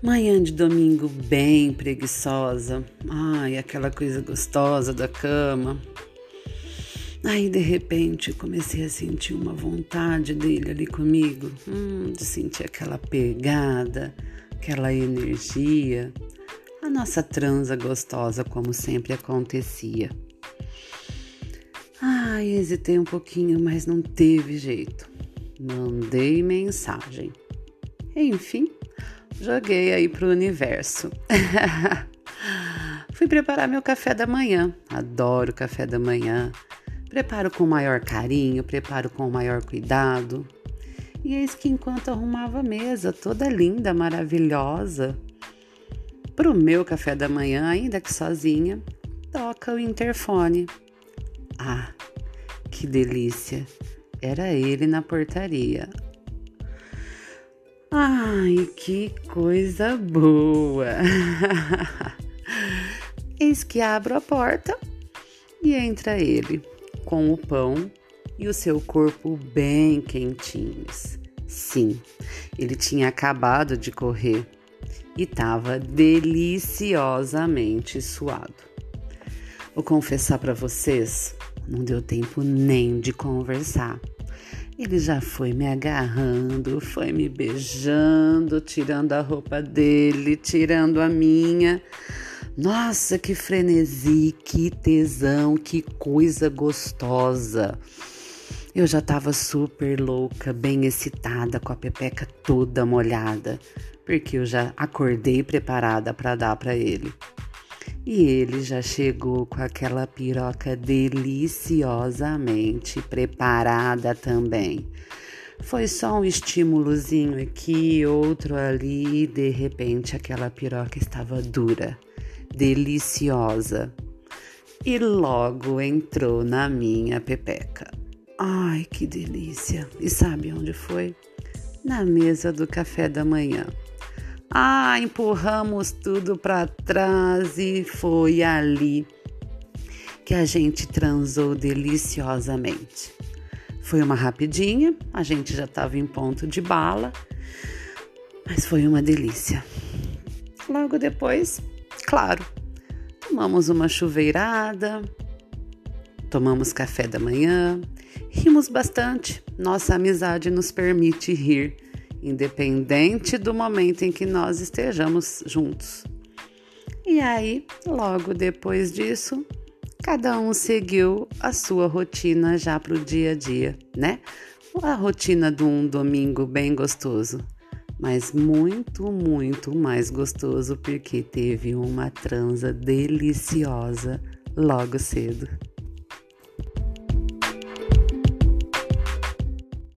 Manhã de domingo bem preguiçosa. Ai, aquela coisa gostosa da cama. Aí de repente comecei a sentir uma vontade dele ali comigo, hum, de sentir aquela pegada, aquela energia, a nossa transa gostosa como sempre acontecia. Ai, hesitei um pouquinho, mas não teve jeito. Mandei mensagem. Enfim, joguei aí pro universo. Fui preparar meu café da manhã. Adoro café da manhã. Preparo com maior carinho, preparo com maior cuidado. E eis que enquanto arrumava a mesa, toda linda, maravilhosa, pro meu café da manhã, ainda que sozinha, toca o interfone. Ah, que delícia! Era ele na portaria. Ai, que coisa boa! Eis que abro a porta e entra ele, com o pão e o seu corpo bem quentinhos. Sim, ele tinha acabado de correr e estava deliciosamente suado. Vou confessar para vocês, não deu tempo nem de conversar. Ele já foi me agarrando, foi me beijando, tirando a roupa dele, tirando a minha. Nossa, que frenesi, que tesão, que coisa gostosa. Eu já estava super louca, bem excitada, com a pepeca toda molhada, porque eu já acordei preparada para dar para ele. E ele já chegou com aquela piroca deliciosamente preparada também. Foi só um estímulozinho aqui, outro ali, e de repente aquela piroca estava dura, deliciosa. E logo entrou na minha pepeca. Ai, que delícia! E sabe onde foi? Na mesa do café da manhã. Ah, empurramos tudo para trás e foi ali que a gente transou deliciosamente. Foi uma rapidinha, a gente já estava em ponto de bala, mas foi uma delícia. Logo depois, claro, tomamos uma chuveirada, tomamos café da manhã, rimos bastante. Nossa amizade nos permite rir independente do momento em que nós estejamos juntos. E aí, logo depois disso, cada um seguiu a sua rotina já para o dia a dia, né? A rotina de um domingo bem gostoso, mas muito, muito mais gostoso porque teve uma transa deliciosa logo cedo.